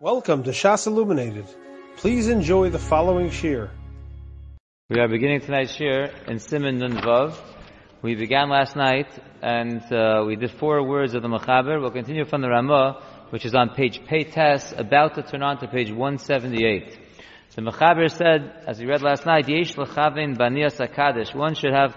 Welcome to Shas Illuminated. Please enjoy the following shir. We are beginning tonight's shir in Siman Nun Vav. We began last night and uh, we did four words of the Mechaber. We'll continue from the Ramah, which is on page Peites, about to turn on to page 178. The Mechaber said, as we read last night, Yesh lechavin banias kaddish. One should have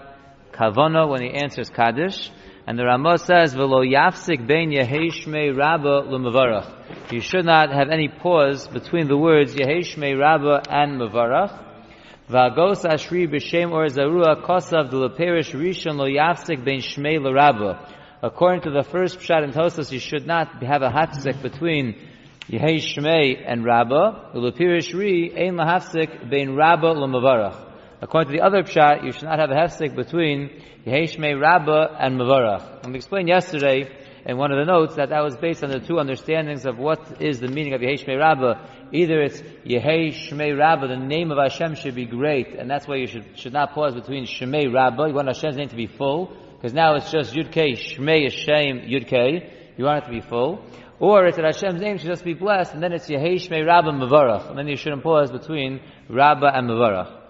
kavana when he answers kaddish. And the Ramah says, "V'lo yafsik bein yehei rabba l'mevarach." You should not have any pause between the words yehei rabba and mevarach. V'agos ashri b'shem or zarua kosav d'leperish rishon lo yafsik bein shmei l'rabba. According to the first pshat in Tosas, you should not have a hafsik between Yeheishmei and rabba. L'leperish ri ein lahafsik bein rabba l'mevarach. According to the other pshat, you should not have a hefsek between Yeheshmei Rabbah and Mavarach. And we explained yesterday in one of the notes that that was based on the two understandings of what is the meaning of Yeheshmei Rabbah. Either it's Yeheshmei Rabbah, the name of Hashem should be great, and that's why you should, should not pause between Shemei Rabbah. You want Hashem's name to be full, because now it's just Yud Kei, Shmei Hashem, Yud Kei. You want it to be full. Or it's that Hashem's name should just be blessed, and then it's Yeheshmei Rabbah Mavarach. And then you shouldn't pause between Rabbah and Mavarach.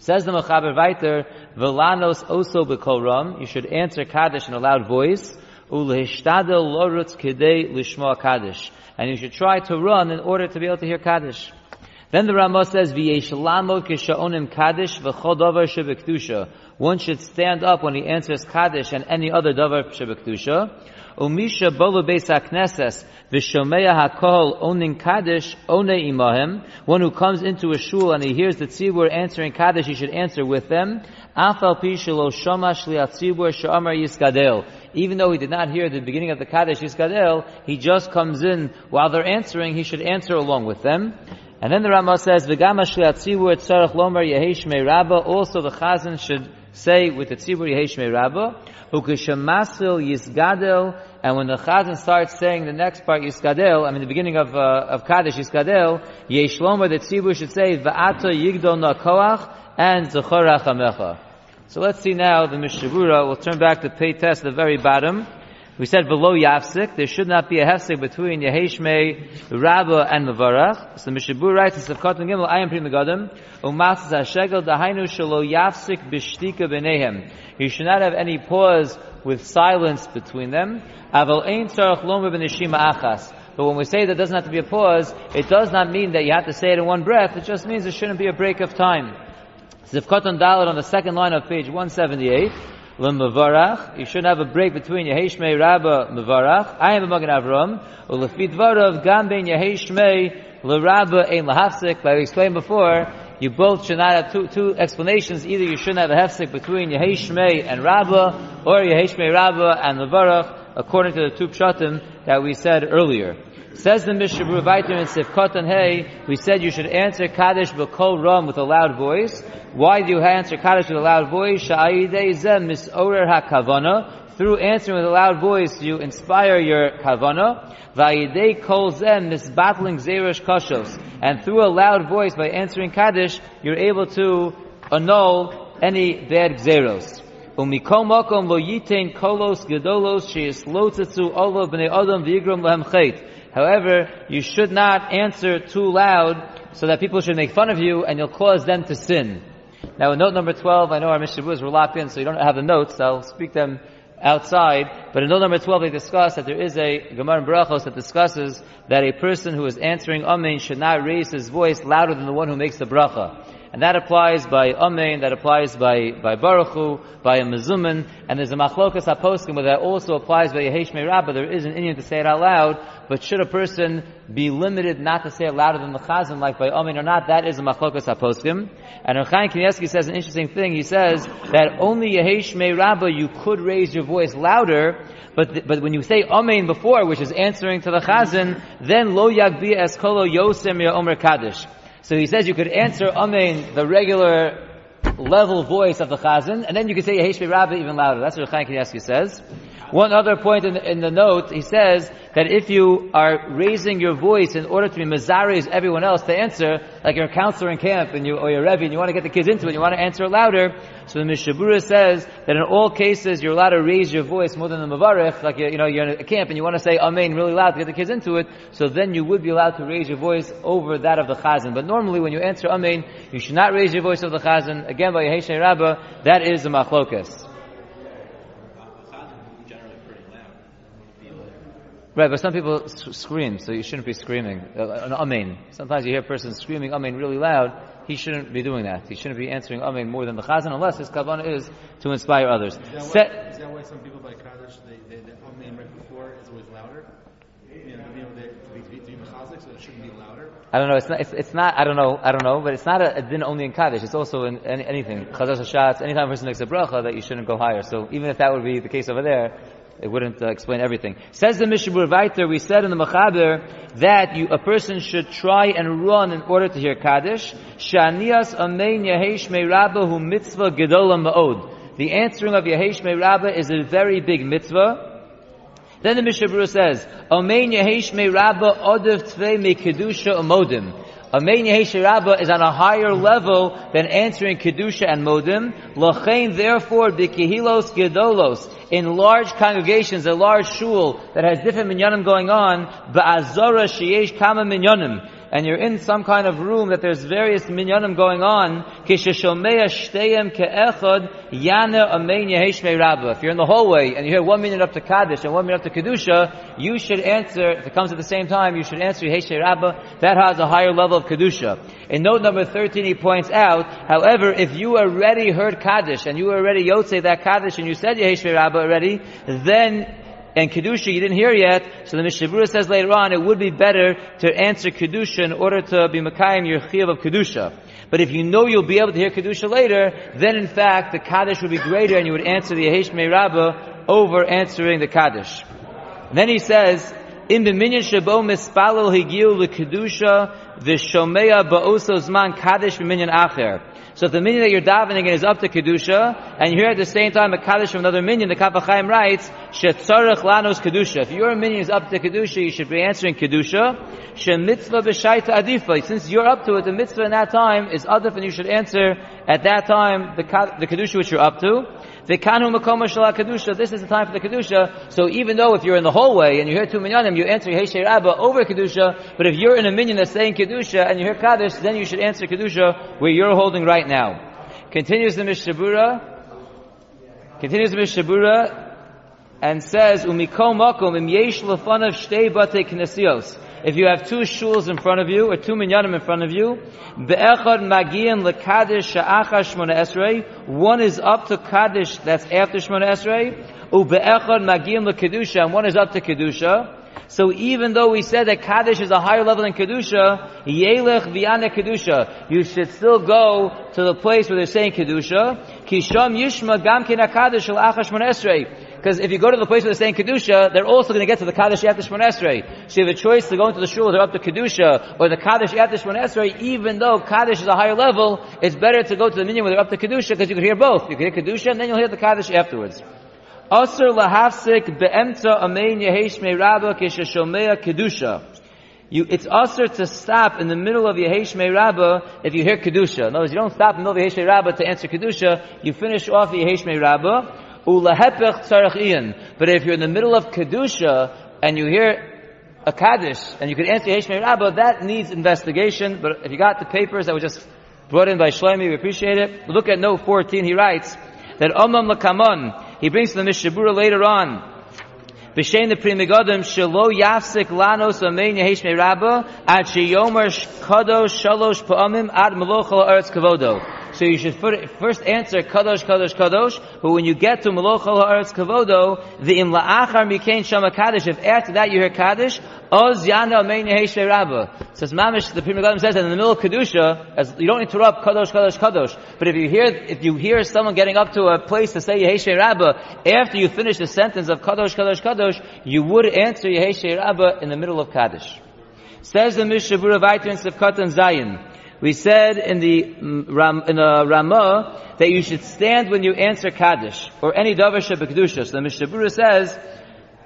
Says the Mechaber weiter, Velanos oso bekoram, you should answer Kaddish in a loud voice, Ulehishtadel lorutz kedei lishma Kaddish. And you should try to run in order to be able to hear Kaddish. Then the Ramah says, V'yesh lamo kisha'onim Kaddish v'chol davar shebektusha. One should stand up when he answers Kaddish and any other davar shebektusha. Umisha bolu beis hakneses v'shomeya hakol onin kaddish one imahem. One who comes into a shul and he hears the tzibur answering kaddish, he should answer with them. Afal pi shelo tzibur she'amar yiskadel. Even though he did not hear the beginning of the kaddish yiskadel, he just comes in while they're answering. He should answer along with them. And then the Ramah says, "V'gama shliat tzibur tzarech lomer yehesh rabba." Also, the chazan should say with the tzibur yehesh rabba. Ukishamasil Yisgadel, and when the Chazan starts saying the next part Yisgadel, I mean the beginning of, uh, of Kaddish Yisgadel, Yeshlomer, the tzibur should say, Va'ata Yigdol Nakoach, and Zechorach Amecha. So let's see now the Mishabura. We'll turn back to pay test at the very bottom. We said below Yafsik, there should not be a hefsik between Yeheshmei, Rabba, and Mavarach. So Mishabur writes in Sefkot and Gimel, I am Pri Megadim, Umatzas HaShegel, Dahainu Shalo Yafsik Bishtika Benehem. You should not have any pause with silence between them. Aval ein tzarach lomer b'neshima achas. But when we say that doesn't have to be a pause, it does not mean that you have to say it in one breath. It just means there shouldn't be a break of time. Zivkoton Dalit on the second line of page 178. L'mevarach, you shouldn't have a break between Yeheshmei Rabba Mevarach. I am a Magen Avram. U'lefit varav gam ben Yeheshmei l'Rabba ein lahafsik. Like we explained before, you both should not have two, two explanations. Either you shouldn't have a hefsek between Yeheshmei and Rabba, or Yeheshmei Rabba and Levarach, according to the two pshatim that we said earlier. Says the Mishnah Weiter in Sifkot and Hey, we said you should answer Kaddish b'kol ram with a loud voice. Why do you answer Kaddish with a loud voice? Sha'ayidei zem misorer ha-kavana. Through answering with a loud voice, you inspire your kavana. Vayidei kol zem misbattling zeresh koshos. And through a loud voice, by answering Kaddish, you're able to annul any bad gzeros. Umikom lo yitain kolos gedolos sheyislotzetzu olo b'nei adam v'yigram lehem chait. However, you should not answer too loud so that people should make fun of you and you'll cause them to sin. Now in note number 12, I know our Mishnah were locked in, so you don't have the notes, I'll speak them outside. But in note number 12, they discuss that there is a Gemara in Brachos that discusses that a person who is answering Amen should not raise his voice louder than the one who makes the bracha. And that applies by Amen, that applies by, by Baruch Hu, by a Mezuman, and there's a Machlokas HaPoskim where that also applies by Yehesh Rabbah. There is an Indian to say it out loud, but should a person be limited not to say it louder than the Chazan, like by Amen or not, that is a Machlokas HaPoskim. And Chaim Kanievsky says an interesting thing. He says that only Yehesh Rabbah you could raise your voice louder, but, but when you say Amen before, which is answering to the Chazan, then Lo Yagbi Eskolo Yosem Ya Omer Kaddish. So he says you could answer Amen, the regular level voice of the Chazan, and then you could say Yehesh Rabbah even louder. That's what Chaim Kanievsky says. One other point in in the note, he says that if you are raising your voice in order to be mazares everyone else to answer, like you're a counselor in camp and you, or you're a rebbe and you want to get the kids into it, you want to answer louder, so the Mishabura says that in all cases you're allowed to raise your voice more than the Mavarich, like you know, you're in a camp and you want to say Amen really loud to get the kids into it, so then you would be allowed to raise your voice over that of the Chazan. But normally when you answer Amen, you should not raise your voice over the Chazan. Again, by Yeheshe Rabbah, that is the Machlokas. Right, but some people scream, so you shouldn't be screaming. Uh, an amen. Sometimes you hear a person screaming amen really loud. He shouldn't be doing that. He shouldn't be answering amen more than the chazan, unless his kavanah is to inspire others. Is that, why, is that why some people by kaddish they, they, the amen right before is always louder? You know, you know to be, to be mechazik, so it shouldn't be louder. I don't know. It's not. It's, it's not. I don't know. I don't know. But it's not a, a din only in kaddish. It's also in any, anything. Chazas shots. Anytime a person makes a bracha, that you shouldn't go higher. So even if that would be the case over there, it wouldn't uh, explain everything. Says the Mishabur Vaiter, we said in the Machaber that you, a person should try and run in order to hear Kaddish. Shanias Amein Yehesh Meirabah Hu Mitzvah Gedola Ma'od. The answering of Yehesh Meirabah is a very big mitzvah. Then the Mishabur says, Amein Yehesh Meirabah Odev Tvei Me Kedusha Umodim. Amein Yehesh is on a higher level than answering Kedusha and Modim. Lachain, therefore, Bikihilos Gedolos in large congregations, a large shul that has different minyanim going on, ba'azora sheyesh kama minyanim, and you're in some kind of room that there's various minyanim going on. If you're in the hallway and you hear one minute up to Kaddish and one minute up to Kedusha, you should answer, if it comes at the same time, you should answer yehesh rabba. That has a higher level of Kedusha. In note number 13 he points out, however, if you already heard Kaddish and you already Yotze that Kaddish and you said yehesh rabba already, then and Kedusha you didn't hear yet, so the Mishabura says later on, it would be better to answer Kedusha in order to be Makayim your Chiyav of Kedusha. But if you know you'll be able to hear Kedusha later, then in fact the Kaddish would be greater and you would answer the Yehesh Rabbah over answering the Kaddish. And then he says, in the minyan shabo mispalel higiu lekedusha v'shomeya ba'oso zman kaddish b'minyan acher. So if the minyan that you're davening in is up to kedusha, and you hear at the same time a kaddish from another minion, the Kaf HaChaim writes shetzarech lanos kedusha. If your minion is up to kedusha, you should be answering kedusha. Shemitzvah b'shaita adifa. Since you're up to it, the mitzvah in that time is adif, and you should answer at that time the the kedusha which you're up to. V'kanu makoma shala kedusha. This is the time for the kedusha. So even though if you're in the hallway and you hear two minyanim, you answer "Hey Hesher Abba over kedusha. But if you're in a minyan that's saying kedusha and you hear kaddish, then you should answer kedusha where you're holding right now. Continues the Mishabura. Continues the Mishabura and says, "Umiko makom im yesh lefanav shtei bate knesios." If you have two shuls in front of you, or two minyanim in front of you, be'echad magian lekadish sha'acha shmona esrei, one is up to kaddish, that's after shmona esrei, u'be'echad magian lekedusha, and one is up to kedusha. So even though we said that Kaddish is a higher level than Kedusha, Yelech Viana Kedusha, you should still go to the place where they're saying Kedusha. Kisham Yishma Achash Esrei. Because if you go to the place where they're saying Kedusha, they're also going to get to the Kaddish after Shemon Esrei. So you have a choice to go into the shul, they're up to Kedusha, or the Kaddish after Shemon Esrei, even though Kaddish is a higher level, it's better to go to the minyan where they're up to Kedusha, because you can hear both. You can hear Kedusha, and then you'll hear the Kaddish afterwards. Asr lahafsik be'emta amein kishashomea Kedusha. You, it's usher to stop in the middle of Yehesh Rabbah if you hear Kedusha. In other words, you don't stop in the middle of Yehesh Rabbah to answer Kedusha, you finish off Yehesh Rabbah, Ulahepech tzarech iyan. But if you're in the middle of Kedusha and you hear a Kaddish and you could answer Yeshmei Rabbah, that needs investigation. But if you got the papers that were just brought in by Shlomi, we appreciate it. Look at note 14, he writes that Omam Lakamon, he brings the Mishabura later on, B'shein the Pri Megadim, Shelo Yafsik Lanos Amein Yehesh Rabba, Ad Sheyomer Kadosh Shalosh Pa'amim Ad Melochel Eretz Kavodo. So you should first answer Kadosh, Kadosh, Kadosh, but when you get to Meloch Haaretz Kavodo, the Im La'achar Mikain Shama Kaddish, if after that you hear Kaddish, Oz Yana Mein Yeheshe Rabba. Says Mamish, the Pri Megadim says that in the middle of Kedusha, as you don't interrupt Kadosh, Kadosh, Kadosh, but if you hear, if you hear someone getting up to a place to say Yeheshe Rabba, after you finish the sentence of Kadosh, Kadosh, Kadosh, you would answer Yeheshe Rabba in the middle of Kaddish. Says the Vaiter in Sivkat and Zayin, we said in the mm, in the Ramah that you should stand when you answer Kaddish or any davar shebekdusha. So the Mishabura says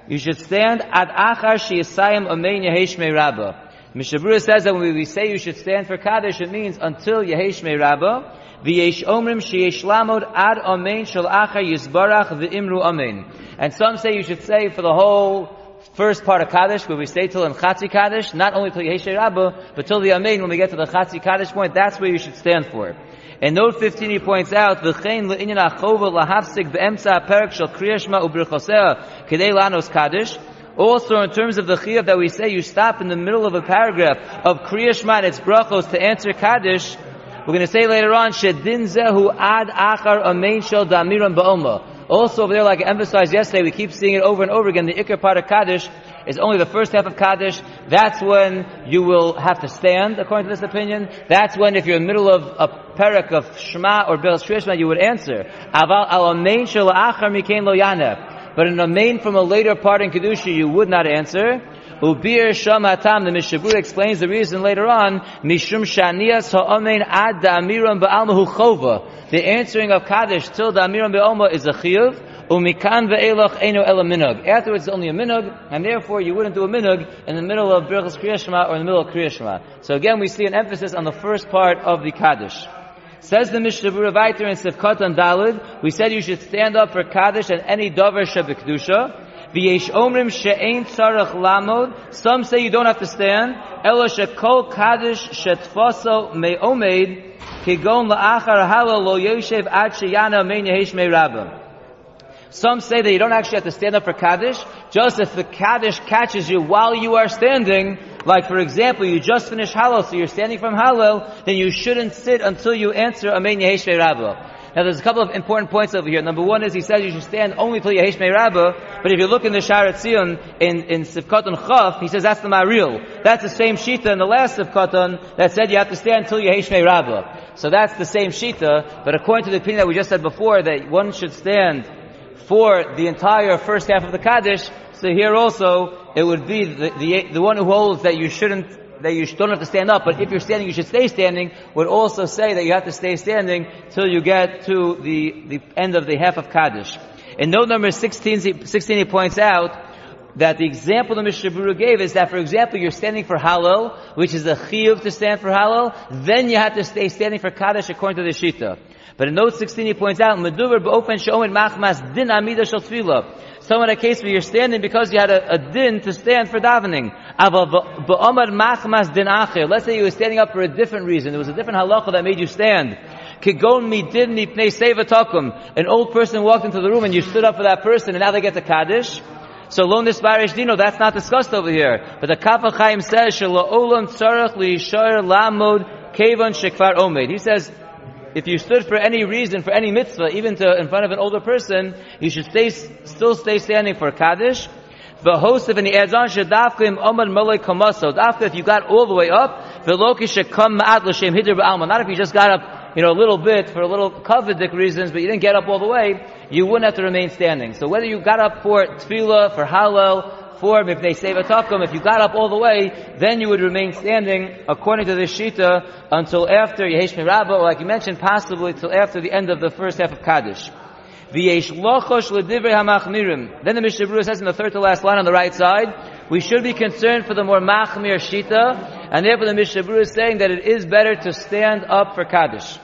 you should stand ad achar sheyisayim amein yehesh me rabba. Mishabura says that when we say you should stand for Kaddish, it means until yehesh me rabba. V'yesh omrim sheyesh lamod ad amein shel achar yisbarach v'imru amein. And some say you should say for the whole first part of Kaddish, where we stay till in Chatzi Kaddish, not only till Yehesh Rabba, but till the Amen, when we get to the Chatzi Kaddish point, that's where you should stand for. In note 15 he points out, V'chein le'inyan achova lahafsik be'emtza ha'perek shel kriyashma u'brichosea k'dei lanos Kaddish, also, in terms of the chiyuv that we say, you stop in the middle of a paragraph of Kriyashma and its brachos to answer Kaddish. We're going to say later on, Shedin zehu ad achar amein shel damiram ba'oma. Also over there, like I emphasized yesterday, we keep seeing it over and over again. The Iker part of Kaddish is only the first half of Kaddish. That's when you will have to stand, according to this opinion. That's when, if you're in the middle of a parak of Shema or Bil Shema, you would answer. But in a main from a later part in Kedusha, you would not answer. Ubir Shamatam, the Mishabur explains the reason later on, Mishum Shanias Ha'amein Ad Da'amiram Ba'almahu Chova. The answering of Kaddish till Da'amiram Ba'alma is a chiyuv, Umikan ve'elach eno ela minug. Afterwards, it's only a minug, and therefore you wouldn't do a minug in the middle of Birchas Kriyashma or in the middle of Kriyashma. So again, we see an emphasis on the first part of the Kaddish. Says the Mishnah Berurah in Sivkot and Dalid, we said you should stand up for Kaddish and any Dover Shebekdusha. Some say you don't have to stand. Ela shekol Kaddish shetfaso me'omed kigon la'achar halal lo ad sheyana yehesh. Some say that you don't actually have to stand up for Kaddish. Just if the Kaddish catches you while you are standing, like for example, you just finished Hallel, so you're standing from Hallel, then you shouldn't sit until you answer Amen Yehesh Rabba. Now there's a couple of important points over here. Number one is he says you should stand only till Yehesh Rabba, but if you look in the Shara Tzion, in, in Sivkot Chaf, he says that's the Maril. That's the same Shita in the last Sivkot that said you have to stand till Yehesh Rabba. So that's the same Shita, but according to the opinion that we just said before, that one should stand for the entire first half of the Kaddish, so here also, it would be the, the, the one who holds that you shouldn't, that you don't have to stand up, but if you're standing, you should stay standing, would also say that you have to stay standing till you get to the, the end of the half of Kaddish. In note number 16, 16 he points out that the example the Mishnah Berurah gave is that, for example, you're standing for Hallel, which is a chiyuv to stand for Hallel, then you have to stay standing for Kaddish according to the Shita. But in note 16 he points out, Meduver b'ofen she'omen machmas din amida shel tefillah. So in a case where you're standing because you had a, a din to stand for davening. Ba'omar machmas din acher. Let's say you were standing up for a different reason. There was a different halacha that made you stand. Kigon mi din. An old person walked into the room and you stood up for that person and now they get the Kaddish. So lo nisbarish dino, that's not discussed over here. But the Kaf HaChaim says, Shelo olam tzarech li lamod kevan shekvar omed. He says, if you stood for any reason, for any mitzvah, even to in front of an older person, you should stay, still stay standing for Kaddish. The host of adds on shadafkim omad malay kamaso. Dafka if you got all the way up, veloki should come ma'at l'shem hidr ba'alma. Not if you just got up, you know, a little bit for a little covetic reasons, but you didn't get up all the way, you wouldn't have to remain standing. So whether you got up for tefillah, for hallel, for if they say v'takum, if you got up all the way, then you would remain standing according to the shita until after Yehesh Mirabah, or like you mentioned, possibly till after the end of the first half of Kaddish. Then the Mishnah Berurah says in the third to last line on the right side, we should be concerned for the more machmir shita, and therefore the Mishnah Berurah is saying that it is better to stand up for Kaddish.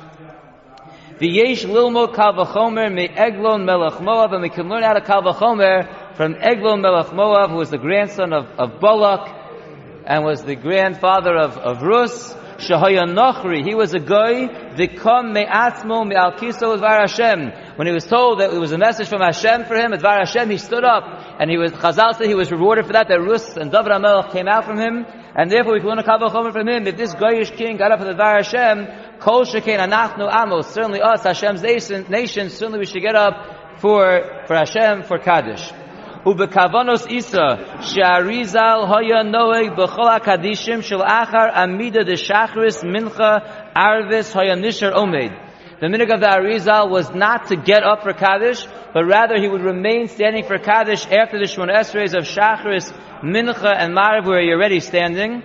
V'yesh lilmo kal me eglon melech Moav, and we can learn how to kal v'chomer from Eglon Melech Moav, who was the grandson of, of Balak, and was the grandfather of, of Rus. Shahaya Nochri, he was a guy, Vikom Me'atzmo Me'alkiso Dvar Hashem. When he was told that it was a message from Hashem for him, Dvar Hashem, he stood up, and he was, Chazal said he was rewarded for that, that Rus and David HaMelech came out from him, and therefore we can learn a Kabbalah from him, if this Goyish king got up for the Dvar Hashem, Kol Shekain Anachnu Amos, certainly us, Hashem's nation, nation, certainly we should get up for, for Hashem, for Kaddish. ובכוונות איסה שהאריזל היה נוהג בכל הקדישים של אחר עמידה דשחריס מנחה ערבס היה נשאר עומד. The minhag of the Arizal was not to get up for Kaddish, but rather he would remain standing for Kaddish after the Shemon Esrei of Shachris, Mincha, and Mariv where you're already standing.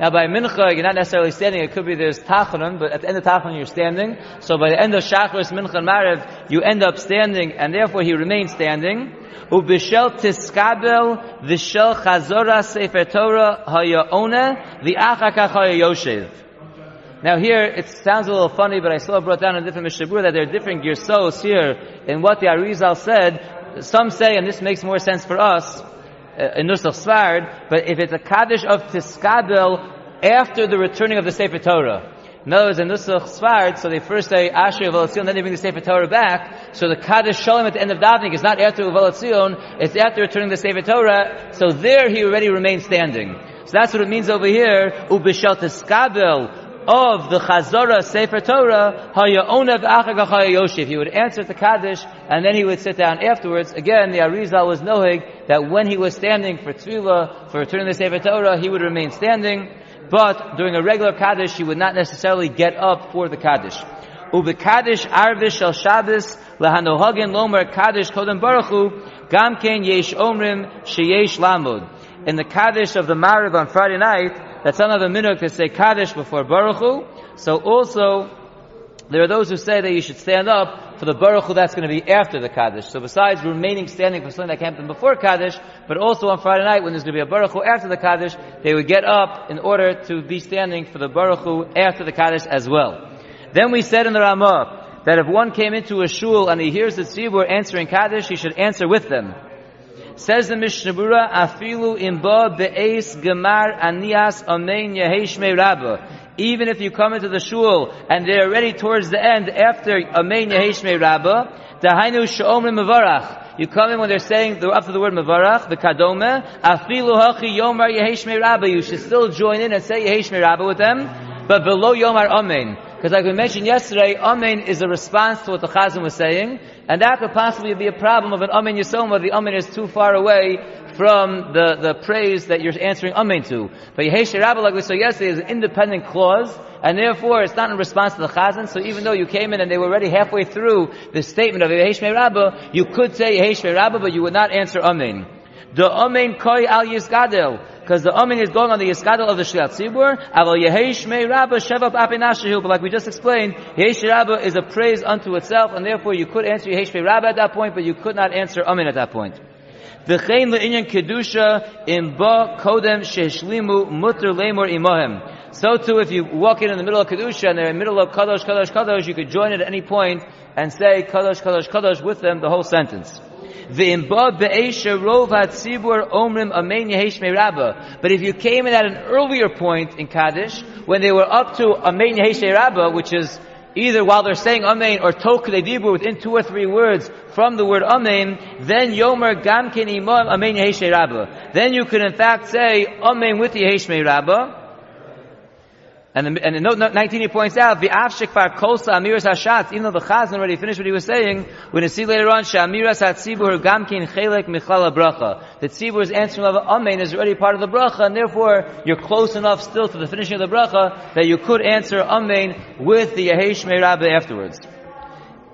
Now by mincha, you're not necessarily standing. It could be there's tachanun, but at the end of tachanun you're standing. So by the end of shachris, mincha, and marev, you end up standing, and therefore he remains standing. Ubishel tiskabel v'shel chazora sefer Torah haya'ona v'achakach haya'yoshev. Now here, it sounds a little funny, but I still brought down in different Mishabur that there are different girsos here in what the Arizal said. Some say, and this makes more sense for us, in Nusach Svard, but if it's a Kaddish of Tiskabel after the returning of the Sefer Torah. In other words, in Nusach Svard, so they first say Asher Uvalatzion, then they bring the Sefer Torah back. So the Kaddish Shalom at the end of davening is not after Uvalatzion, it's after returning the Sefer Torah. So there he already remains standing. So that's what it means over here. Ubishel of the Chazorah Sefer Torah, Haya'onev Achagach Yosef. He would answer the Kaddish, and then he would sit down afterwards. Again, the Arizal was knowing that when he was standing for Tefillah, for returning the Sefer Torah, he would remain standing. But during a regular Kaddish, he would not necessarily get up for the Kaddish. Kaddish Arvish Shel Shabbos Lahanohagin Lomer Kaddish Kodem Baruchu Gamken Yesh Omrim Sheyesh Lamud. In the Kaddish of the Mariv on Friday night, that's another minhag to say Kaddish before Baruch Hu. So also, there are those who say that you should stand up for the Baruch Hu that's going to be after the Kaddish. So besides remaining standing for something that came before Kaddish, but also on Friday night when there's going to be a Baruch Hu after the Kaddish, they would get up in order to be standing for the Baruch Hu after the Kaddish as well. Then we said in the Ramah that if one came into a shul and he hears the tzibur answering Kaddish, he should answer with them. Says the Mishnah Berurah, afilu imba be'es gemar anias amen yeheshmei rabba. Even if you come into the shul and they're already towards the end after amen yeheshmei rabba, dahainu she'omrim mevarach. You come in when they're saying the, after the word mevarach, the kadome, afilu hachi yomar yeheshmei rabba. You should still join in and say yeheshmei rabba with them, but below yomar amen. Because like we mentioned yesterday, Amen is a response to what the Chazan was saying, and that could possibly be a problem of an Amen Yisoma, the Amen is too far away from the, the praise that you're answering Amen to. But Yehesh Rabba, like we saw yesterday, is an independent clause, and therefore it's not in response to the Chazan, so even though you came in and they were already halfway through the statement of Yehesh Rabba, you could say Yehesh Rabba, but you would not answer Amen. The Amen Koi Al Yisgadel, because the Amin is going on the Yiskadal of the Shliat Tzibur, Aval Yehesh Mei Rabba Shevap Apinashahu, but like we just explained, Yehesh Rabba is a praise unto itself, and therefore you could answer Yehesh Mei Rabba at that point, but you could not answer Amin at that point. V'chein le'inyan kedusha im ba kodem shehishlimu mutter lemor imohem. So too, if you walk in in the middle of kedusha and they're in the middle of kadosh, kadosh, kadosh, you could join at any point and say kadosh, kadosh, kadosh with them the whole sentence. But if you came in at an earlier point in Kaddish, when they were up to Amen Yeheshe Rabba, which is either while they're saying Amen or Tok Dibur within two or three words from the word Amen, then Yomer Gamkin Imam Amen Yeheshe Rabba. Then you could in fact say Amen with Yeheshe Rabba, and, and in note 19 he points out, the Afshikvar Kosa Amiras Hashatz, even though the Chazan already finished what he was saying, we're going to see later on, Shamiras Hatzibur Gamkin Chelek Michala Bracha. The Tzibur is answering of Amen is already part of the Bracha, and therefore you're close enough still to the finishing of the Bracha that you could answer Amen with the Yehesh Rabbe afterwards.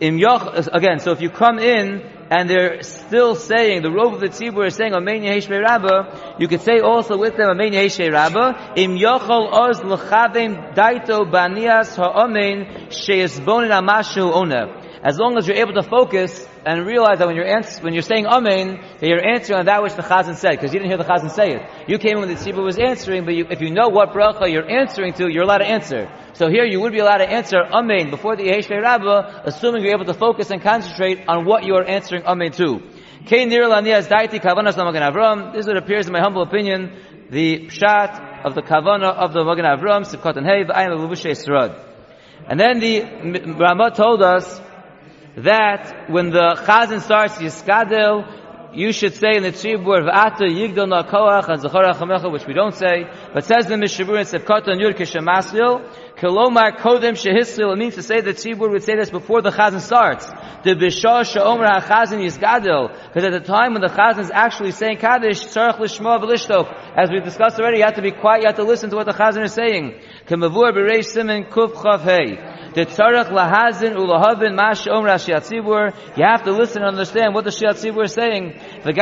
In Yoch, again, so if you come in and they're still saying, the robe of the tzibur is saying, Amen Yehesh Rabba, you could say also with them, Amen Yehesh Rabba, Im Yochol Oz L'chavim Daito Banias Ha'omen She'esbonin Amashu Ona. As long as you're able to focus and realize that when you're ans- when you're saying Amen, that you're answering on that which the Chazan said, because you didn't hear the Chazan say it. You came in when the tzibur was answering, but you, if you know what bracha you're answering to, you're allowed to answer. So here you would be allowed to answer Amen before the Yehesh Rabbah, assuming you're able to focus and concentrate on what you are answering Amen to. This is what appears in my humble opinion, the pshat of the kavana of the Magen Avram, Sivkot and Hey, And then the Ramah told us that when the chazan starts Yiskadel, you should say in the Tzibur, V'ata yigdal na koach and zachara chamecha, which we don't say, but says the Mishabur in Sefkot and Yud Kishamasil, Kolomar Kodem Shehisil, it means to say that Tzibur would say this before the Chazan starts. The Bishah Sha'omer HaChazan Yisgadil, because at the time when the Chazan is actually saying Kaddish, Tzarech V'lishtok, as we discussed already, you have to be quiet, you have to listen to what the Chazan is saying. Kemavur B'reish Siman Kuf Chav Hey. The tzarech lahazin ulahavin mash omer Tzibur. You have to listen and understand what the Shiat Tzibur is saying. And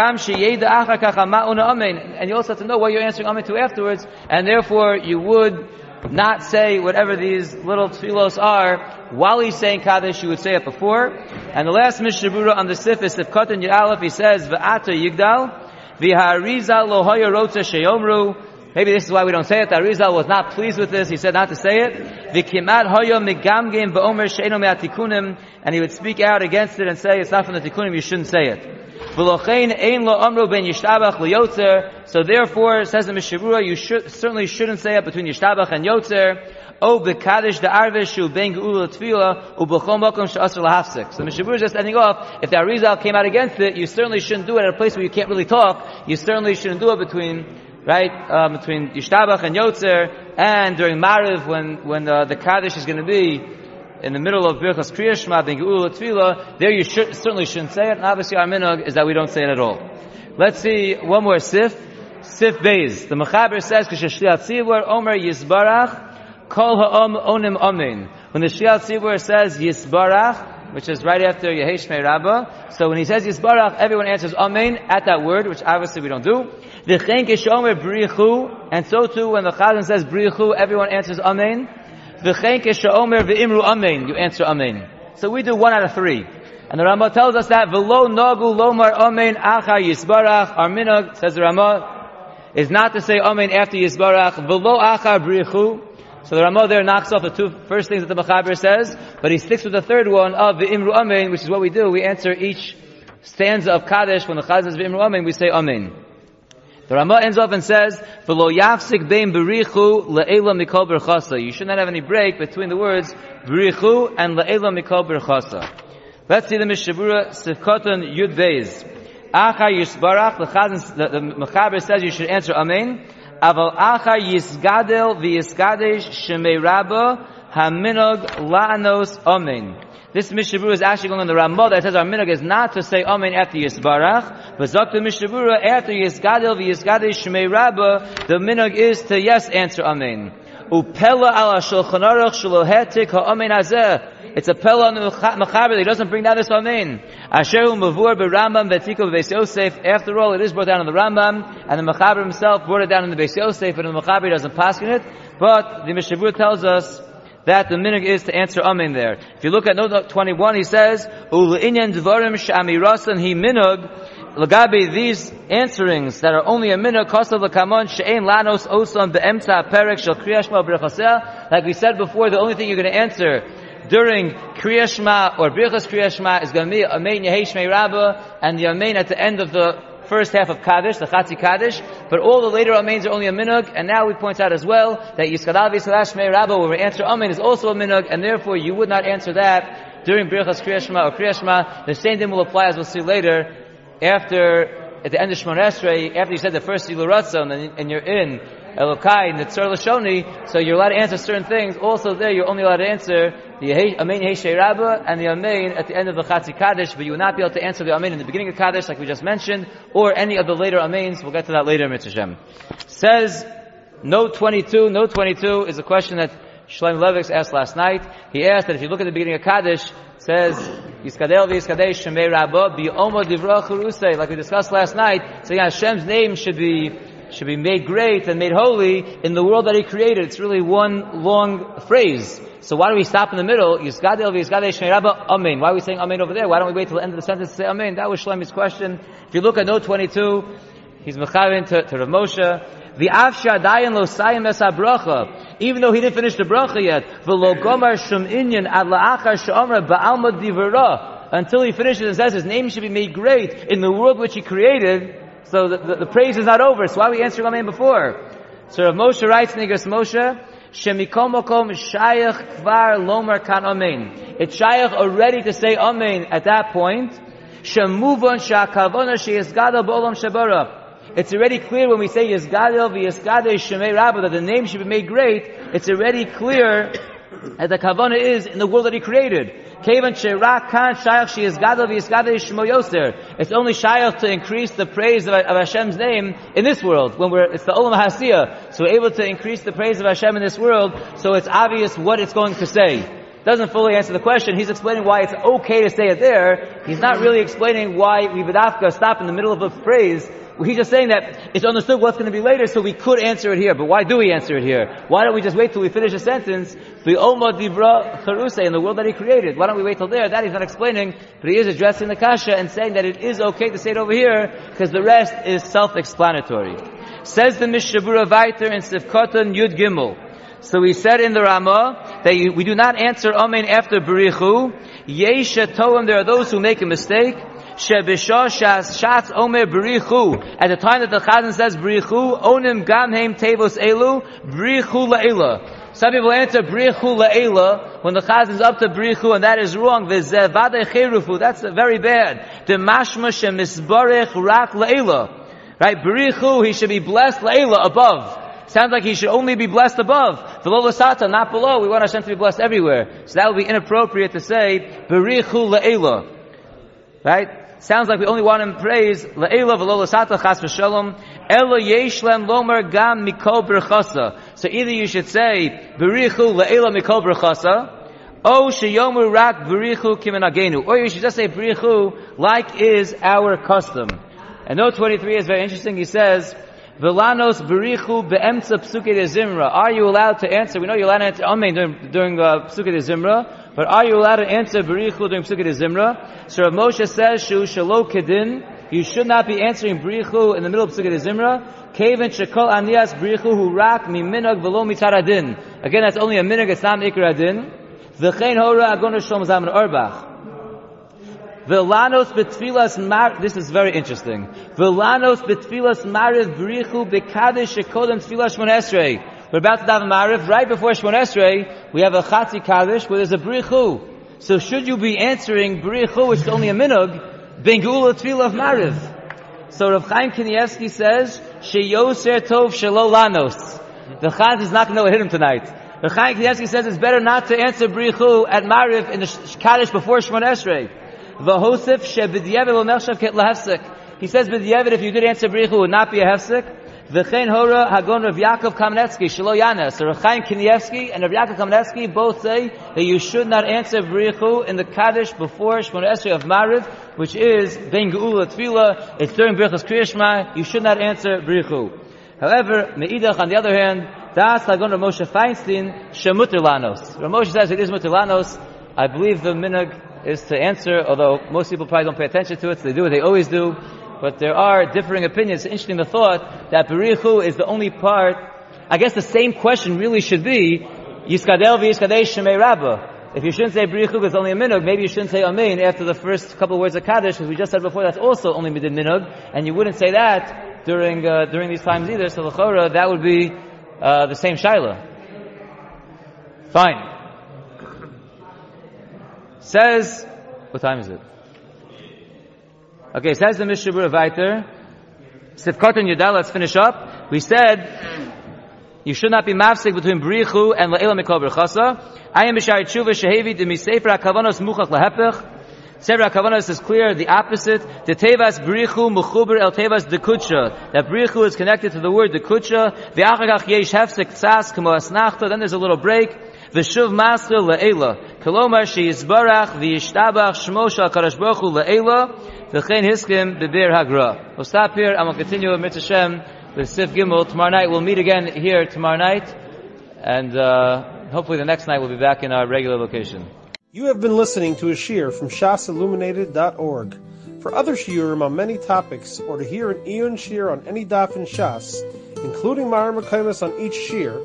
you also have to know what you're answering amen to afterwards. And therefore, you would not say whatever these little tefillos are while he's saying Kaddish, you would say it before. And the last Mishnah on the Sif is Sifkatan Yud he says, V'ata Yigdal, V'ha'arizal lo hoya rotza sheyomru, Maybe this is why we don't say it. Arizal was not pleased with this. He said not to say it. V'kimat hoyo migamgim v'omer she'eno me'atikunim. And he would speak out against it and say, it's not from the tikunim, you shouldn't say it. So therefore, says the Mishavura, you should, certainly shouldn't say it between yishtabach and yotzer. O the arvish shu ben geula tefila u b'chol makom she'asr lahafsik. So the Mishavura is just ending off. If the Arizal came out against it, you certainly shouldn't do it at a place where you can't really talk. You certainly shouldn't do it between right, um, between Yishtabach and Yotzer, and during Mariv, when, when uh, the Kaddish is going to be in the middle of Birchas Kriyashma, being Geula Tefillah, there you should, certainly shouldn't say it, and obviously our minhag is that we don't say it at all. Let's see one more sif. Sif Beis. The Mechaber says, Kishashliat Tzibur, Omer Yisbarach, Kol Ha'om Onim Amen. When the Shliat Tzibur says Yisbarach, which is right after Yehesh Rabbah, so when he says Yisbarach, everyone answers Amen at that word, which obviously we don't do. The V'chen kishomer brichu, and so too when the Chazan says brichu, everyone answers Amen. You answer Amen. So we do one out of three. And the Ramah tells us that v'lo nagu lomar Amen acha yisbarach, our minhag, says the Ramah, is not to say Amen after yisbarach, v'lo acha brichu, so the Ramah there knocks off the two first things that the Mechaber says, but he sticks with the third one of the Imru Amen, which is what we do. We answer each stanza of Kaddish when the Chazan says Imru Amen, we say Amen. The Ramah ends off and says, "V'lo yafsik bein berichu le'ela mikol berchasa." You should not have any break between the words berichu and le'ela mikol berchasa. Let's see the Mishabura Sifkoton Yud Beis. Acha Yisbarach, the Mechaber says you should answer Amen. Aval Acha Yisgadel v'Yisgadesh Shemei Rabba Haminog La'anos Amen. This Mishabura is actually going on the Ramah that says our minog is not to say Amen after Yisbarach, but Zakta Mishabura after Yisgadil v'Yisgadil Shmei Rabba, the minog is to yes answer Amen. Upela ala shulchan aruch shalohetik ha'amen hazeh. It's a pella on the mechaber. He doesn't bring down this amen. Asher mavur berambam vetiko beis Yosef. After all, it is brought down in the Rambam, and the mechaber himself brought it down in the beis Yosef, and the mechaber doesn't pass in it. But the Mishabur tells us that the minig is to answer amen there. If you look at note 21, he says, U'le'inyan dvarim sh'amirasan hi minog, Lagabi, these answerings that are only a minute, kosav lakamon she'ein lanos osam be'emta perek shel kriyashma b'rechaseh. Like we said before, the only thing you're going to answer during kriyashma or birchas kriyashma is going to be amen yehesh rabba and the amen at the end of the first half of Kaddish, the Chatzi Kaddish, but all the later Amens are only a minug, and now we point out as well that Yiskadav Yisrael Shmei Rabba, where we answer Amen, is also a minug, and therefore you would not answer that during Birchas Kriyashma or Kriyashma. The same thing will apply, as we'll see later, after, at the end of Shemon Esrei, after you said the first Yilu and, and you're in Elokai and Lashoni, so you're allowed to answer certain things. Also there, you're only allowed to answer the Amen Heshe Rabba and the Amen at the end of the Chatzi Kaddish, but you will not be able to answer the Amen in the beginning of Kaddish, like we just mentioned, or any of the later Amens. We'll get to that later, Mitzvah Shem. Says, note 22, note 22 is a question that Shlomo Leviks asked last night. He asked that if you look at the beginning of Kaddish, says, Yiskadel v'yiskadei shemei rabba bi'omo divrach like we discussed last night, saying Hashem's name should be should be made great and made holy in the world that He created. It's really one long phrase. So why do we stop in the middle? Yisgadel v'yisgadei shmei rabba, amen. Why are we saying amen over there? Why don't we wait till the end of the sentence to say amen? That was Shlomi's question. If you look at note 22, he's mechavin to, to Rav Moshe. The Dayan lo sayim es bracha. Even though he didn't finish the bracha yet, v'lo gomar shum inyan ad la'achar she'omra ba'alma divara. Until he finishes and says his name should be made great in the world which he created, so the, the, the, praise is not over. So why are we answering Amen before? So Rav Moshe writes, Nigras Moshe, Shemikomokom Shayach Kvar Lomar Kan Amen. It's Shayach already to say Amen at that point. Shemuvon Shakavona Sheyesgada Bolam Shabara. It's already clear when we say Yesgadel v'Yesgadel Shemei Rabba that the name should be made great. It's already clear that the kavana is in the world that He created. Kevan Sherak Kan Shayach She is Gadol V'Yisgadol Shmo Yoser. It's only Shayach to increase the praise of, of, Hashem's name in this world. When we're, it's the Olam Hasiya. So we're able to increase the praise of Hashem in this world, so it's obvious what it's going to say. doesn't fully answer the question. He's explaining why it's okay to say it there. He's not really explaining why we vidafka stop in the middle of a phrase. He's just saying that it's understood what's going to be later, so we could answer it here. But why do we answer it here? Why don't we just wait till we finish a sentence? The Oma Divra Charuse in the world that he created. Why don't we wait till there? That he's not explaining, but he is addressing the kasha and saying that it is okay to say it over here because the rest is self-explanatory. Says the Mishabura Vaiter in Sifkotan Yud Gimel. So we said in the Ramah that you, we do not answer Amen after Berichu. Yesha Toim, there are those who make a mistake. At the time that the Chazan says brichu, Onim Gamheim Tevos Elu, Berichu La'ela. Some people answer Berichu La'ela when the Chazan is up to brichu, and that is wrong. V'zevade Cherufu. That's very bad. The Mashma Shemisbarech Rak La'ela. Right? Brichu, he should be blessed La'ela above. Sounds like he should only be blessed above. Below Sata, not below. We want Hashem to be blessed everywhere. So that would be inappropriate to say, Berichu La'ela. Right? Sounds like we only want him praise La'ela v'lo Sata chas v'shalom. Ela yeshlem lomer gam mikol berchasa. So either you should say, Berichu La'ela mikol berchasa, O sheyomu rak kimenagenu. Or you should just say berichu like is our custom. And note 23 is very interesting. He says, Vilanos berichu be'emtza psuke de zimra. Are you allowed to answer? We know you're allowed to answer amen during, during uh, psuke de zimra, but are you allowed to answer berichu during psuke de zimra? So Rav Moshe says, shu shalo kedin, you should not be answering berichu in the middle of psuke de zimra. Kevin shekol anias berichu hu rak mi minog velo mitaradin. Again, that's only a minog, it's not ikra adin. V'chein hora agon shom zaman orbach. Vilanos betfilas mar. This is very interesting. Vilanos betfilas mariv brichu bekadish shekodem tfilas shmonesrei. We're about to have a mariv right before shmonesrei. We have a chatzi kaddish where there's a brichu. So should you be answering brichu, which is only a minug, bengula tefillah of mariv? So Rav Chaim Kanievsky says sheyoser tov shelo lanos. The Chaz is not going to hit him tonight. The Chaim Kanievsky says it's better not to answer brichu at mariv in the kaddish before shmonesrei. V'hosef shebidyevet lo nechshav ket lahefsek. He says bidyevet, if you did answer berichu, would not be a hefsek. V'chein hora hagon Rav Yaakov Kamenetsky, shelo yana. So Rav Chaim and Rav Yaakov Kamenetsky both say that you should not answer berichu in the Kaddish before Shmona Esrei of Mariv, which is Ben Geula Tefillah. It's during Berichas Kriyashma. You should not answer berichu. However, Meidach, on the other hand, Das Hagon Rav Moshe Feinstein, Shemuter Lanos. Rav Moshe says it is Lanos. I believe the minhag is to answer, although most people probably don't pay attention to it, so they do what they always do. But there are differing opinions. It's interesting the thought that Berichu is the only part, I guess the same question really should be, Yiskadel v'yiskadei shemei rabba. If you shouldn't say Berichu because only a minug, maybe you shouldn't say Amen after the first couple of words of Kaddish, because we just said before that's also only midin minug, and you wouldn't say that during, uh, during these times either, so l'chora, that would be, uh, the same shaila. Fine. Says, what time is it? Okay, says the Mishabura Viter, Sifkot and Yudal, let's finish up. We said, you should not be mafsik between Brichu and La'ila Mikol Berchasa. I am Bishari Tshuva Shehevi Demi Sefer HaKavanos Muchach Lahepech. Sefer HaKavanos is clear, the opposite. The Tevas Brichu Mechuber El Tevas Dekutsha. That Brichu is connected to the word. V'achagach Yesh Tzas Kamo Asnachta. Then there's a little break. V'shuv Master La'ela. Kolomar She'yizbarach V'yishtabach Shmo Shal Kadosh Baruch Hu La'ela. V'chein Hiskim B'ber Hagra. We'll stop here and we'll continue with Mitzvah Shem with Sif Gimel. Tomorrow night, we'll meet again here tomorrow night. And, uh, hopefully the next night we'll be back in our regular location. You have been listening to a shiur from shasilluminated.org. For other shiurim on many topics, or to hear an Eon shiur on any daf in Shas, including Mareh Mekomos on each shiur,